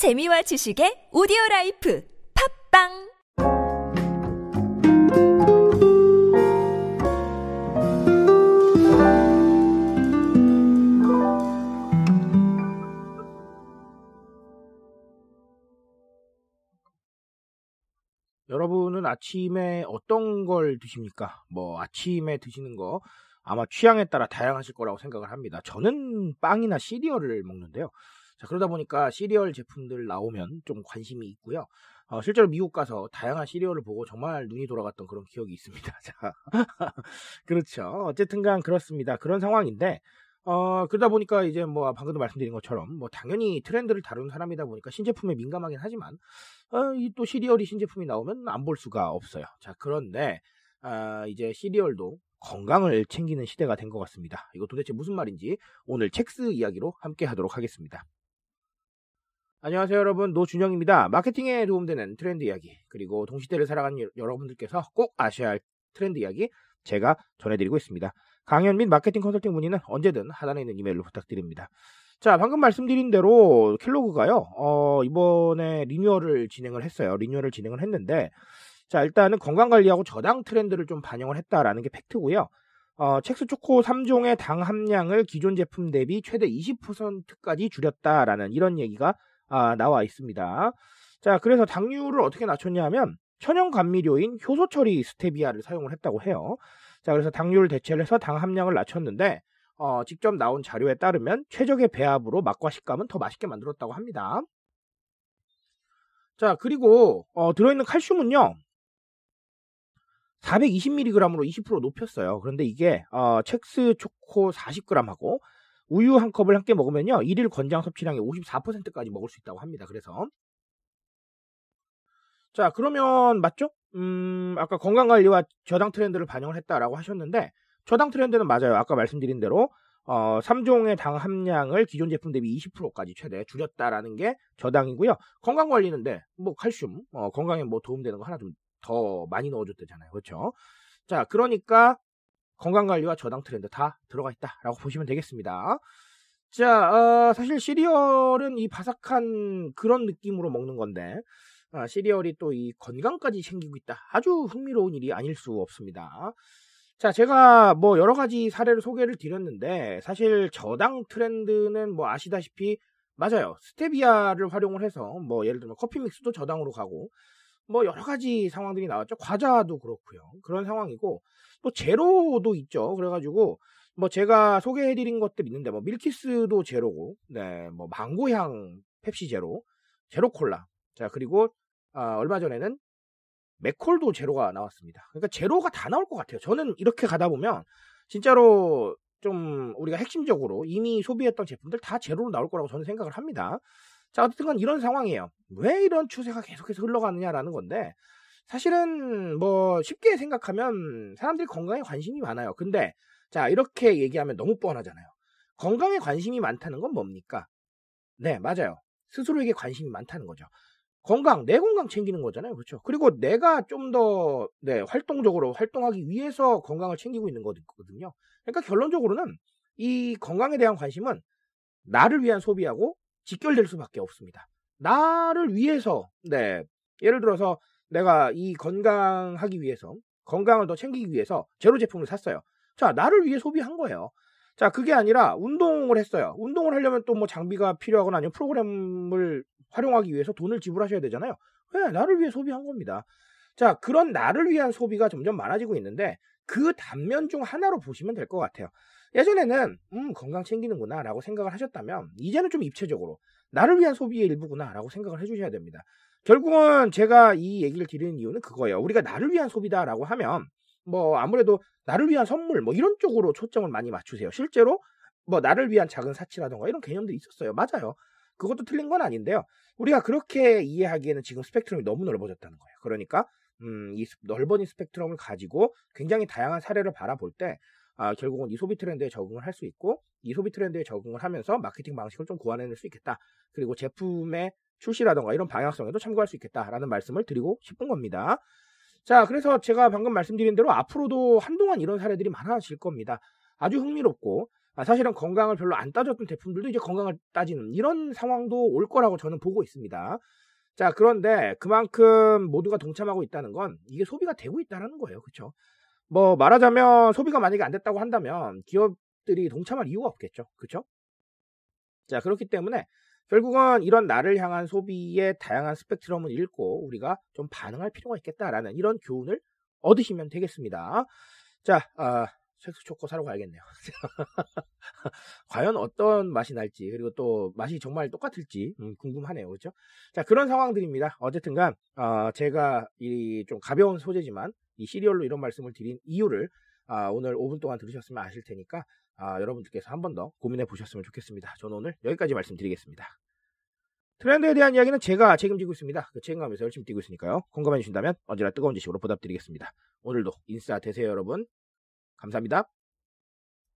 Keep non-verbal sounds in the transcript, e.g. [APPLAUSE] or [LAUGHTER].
재미와 지식의 오디오 라이프 팟빵 여러분은 아침에 어떤 걸 드십니까? 뭐 아침에 드시는 거 아마 취향에 따라 다양하실 거라고 생각을 합니다. 저는 빵이나 시리얼을 먹는데요. 자, 그러다 보니까 시리얼 제품들 나오면 좀 관심이 있고요. 어, 실제로 미국 가서 다양한 시리얼을 보고 정말 눈이 돌아갔던 그런 기억이 있습니다. [LAUGHS] 자, 그렇죠. 어쨌든 간 그렇습니다. 그런 상황인데, 어, 그러다 보니까 이제 뭐 방금도 말씀드린 것처럼 뭐 당연히 트렌드를 다루는 사람이다 보니까 신제품에 민감하긴 하지만, 어, 이 또 시리얼이 신제품이 나오면 안 볼 수가 없어요. 자, 그런데, 아, 이제 시리얼도 건강을 챙기는 시대가 된 것 같습니다. 이거 도대체 무슨 말인지 오늘 첵스 이야기로 함께 하도록 하겠습니다. 안녕하세요 여러분 노준영입니다. 마케팅에 도움되는 트렌드 이야기 그리고 동시대를 살아가는 여러분들께서 꼭 아셔야 할 트렌드 이야기 제가 전해드리고 있습니다. 강연 및 마케팅 컨설팅 문의는 언제든 하단에 있는 이메일로 부탁드립니다. 자 방금 말씀드린 대로 켈로그가요 어, 이번에 리뉴얼을 진행을 했어요. 리뉴얼을 진행을 했는데 자 일단은 건강관리하고 저당 트렌드를 좀 반영을 했다라는 게 팩트고요. 어, 첵스 초코 3종의 당 함량을 기존 제품 대비 최대 20%까지 줄였다라는 이런 얘기가 아, 나와 있습니다. 자, 그래서 당류를 어떻게 낮췄냐 하면 천연 감미료인 효소 처리 스테비아를 사용을 했다고 해요. 자, 그래서 당류를 대체를 해서 당 함량을 낮췄는데 어, 직접 나온 자료에 따르면 최적의 배합으로 맛과 식감은 더 맛있게 만들었다고 합니다. 자, 그리고 어, 들어있는 칼슘은요. 420mg으로 20% 높였어요. 그런데 이게 어, 첵스 초코 40g하고 우유 한 컵을 함께 먹으면요. 일일 권장 섭취량의 54%까지 먹을 수 있다고 합니다. 그래서 자, 그러면 맞죠? 음, 아까 건강 관리와 저당 트렌드를 반영을 했다라고 하셨는데 저당 트렌드는 맞아요. 아까 말씀드린 대로 어, 3종의 당 함량을 기존 제품 대비 20%까지 최대 줄였다라는 게 저당이고요. 건강 관리는데 뭐 칼슘, 어, 건강에 뭐 도움되는 거 하나 좀 더 많이 넣어줬대잖아요. 그렇죠? 자, 그러니까 건강관리와 저당 트렌드 다 들어가 있다라고 보시면 되겠습니다. 자, 어, 사실 시리얼은 이 바삭한 그런 느낌으로 먹는 건데, 아, 시리얼이 또 이 건강까지 챙기고 있다. 아주 흥미로운 일이 아닐 수 없습니다. 자, 제가 뭐 여러 가지 사례를 소개를 드렸는데, 사실 저당 트렌드는 뭐 아시다시피, 맞아요. 스테비아를 활용을 해서, 뭐 예를 들면 커피 믹스도 저당으로 가고, 뭐 여러 가지 상황들이 나왔죠. 과자도 그렇고요. 그런 상황이고 또 제로도 있죠. 그래가지고 뭐 제가 소개해드린 것들 있는데 뭐 밀키스도 제로고, 네, 뭐 망고향 펩시 제로, 제로 콜라. 자 그리고 아, 얼마 전에는 맥콜도 제로가 나왔습니다. 그러니까 제로가 다 나올 것 같아요. 저는 이렇게 가다 보면 진짜로 좀 우리가 핵심적으로 이미 소비했던 제품들 다 제로로 나올 거라고 저는 생각을 합니다. 자, 어쨌든 간 이런 상황이에요. 왜 이런 추세가 계속해서 흘러가느냐라는 건데, 사실은 뭐 쉽게 생각하면 사람들이 건강에 관심이 많아요. 근데, 자, 이렇게 얘기하면 너무 뻔하잖아요. 건강에 관심이 많다는 건 뭡니까? 네, 맞아요. 스스로에게 관심이 많다는 거죠. 건강, 내 건강 챙기는 거잖아요. 그렇죠? 그리고 내가 좀 더, 네, 활동적으로 활동하기 위해서 건강을 챙기고 있는 거거든요. 그러니까 결론적으로는 이 건강에 대한 관심은 나를 위한 소비하고 직결될 수밖에 없습니다. 나를 위해서, 네. 예를 들어서 내가 이 건강하기 위해서, 건강을 더 챙기기 위해서 제로 제품을 샀어요. 자, 나를 위해 소비한 거예요. 자, 그게 아니라 운동을 했어요. 운동을 하려면 또 뭐 장비가 필요하거나 아니면 프로그램을 활용하기 위해서 돈을 지불하셔야 되잖아요. 왜? 나를 위해 소비한 겁니다. 자, 그런 나를 위한 소비가 점점 많아지고 있는데 그 단면 중 하나로 보시면 될 것 같아요. 예전에는 음 건강 챙기는구나 라고 생각을 하셨다면 이제는 좀 입체적으로 나를 위한 소비의 일부구나 라고 생각을 해주셔야 됩니다. 결국은 제가 이 얘기를 드리는 이유는 그거예요. 우리가 나를 위한 소비다라고 하면 뭐 아무래도 나를 위한 선물 뭐 이런 쪽으로 초점을 많이 맞추세요. 실제로 뭐 나를 위한 작은 사치라던가 이런 개념들이 있었어요. 맞아요. 그것도 틀린 건 아닌데요. 우리가 그렇게 이해하기에는 지금 스펙트럼이 너무 넓어졌다는 거예요. 그러니까 음, 이 넓어진 스펙트럼을 가지고 굉장히 다양한 사례를 바라볼 때 아, 결국은 이 소비 트렌드에 적응을 할 수 있고 이 소비 트렌드에 적응을 하면서 마케팅 방식을 좀 구현해낼 수 있겠다. 그리고 제품의 출시라던가 이런 방향성에도 참고할 수 있겠다라는 말씀을 드리고 싶은 겁니다. 자, 그래서 제가 방금 말씀드린 대로 앞으로도 한동안 이런 사례들이 많아질 겁니다. 아주 흥미롭고 아, 사실은 건강을 별로 안 따졌던 제품들도 이제 건강을 따지는 이런 상황도 올 거라고 저는 보고 있습니다. 자, 그런데 그만큼 모두가 동참하고 있다는 건 이게 소비가 되고 있다는 거예요. 그렇죠? 뭐 말하자면 소비가 만약에 안 됐다고 한다면 기업들이 동참할 이유가 없겠죠. 그렇죠? 자, 그렇기 때문에 결국은 이런 나를 향한 소비의 다양한 스펙트럼을 읽고 우리가 좀 반응할 필요가 있겠다라는 이런 교훈을 얻으시면 되겠습니다. 자, 아, 색소 초코 사러 가야겠네요. [LAUGHS] 과연 어떤 맛이 날지 그리고 또 맛이 정말 똑같을지 음, 궁금하네요, 그렇죠? 자 그런 상황들입니다. 어쨌든간 어, 제가 이 좀 가벼운 소재지만 이 시리얼로 이런 말씀을 드린 이유를 아, 오늘 5분 동안 들으셨으면 아실 테니까 아, 여러분들께서 한 번 더 고민해 보셨으면 좋겠습니다. 저는 오늘 여기까지 말씀드리겠습니다. 트렌드에 대한 이야기는 제가 책임지고 있습니다. 그 책임감에서 열심히 뛰고 있으니까요. 공감해 주신다면 언제나 뜨거운 지식으로 보답드리겠습니다. 오늘도 인싸 되세요, 여러분. 감사합니다.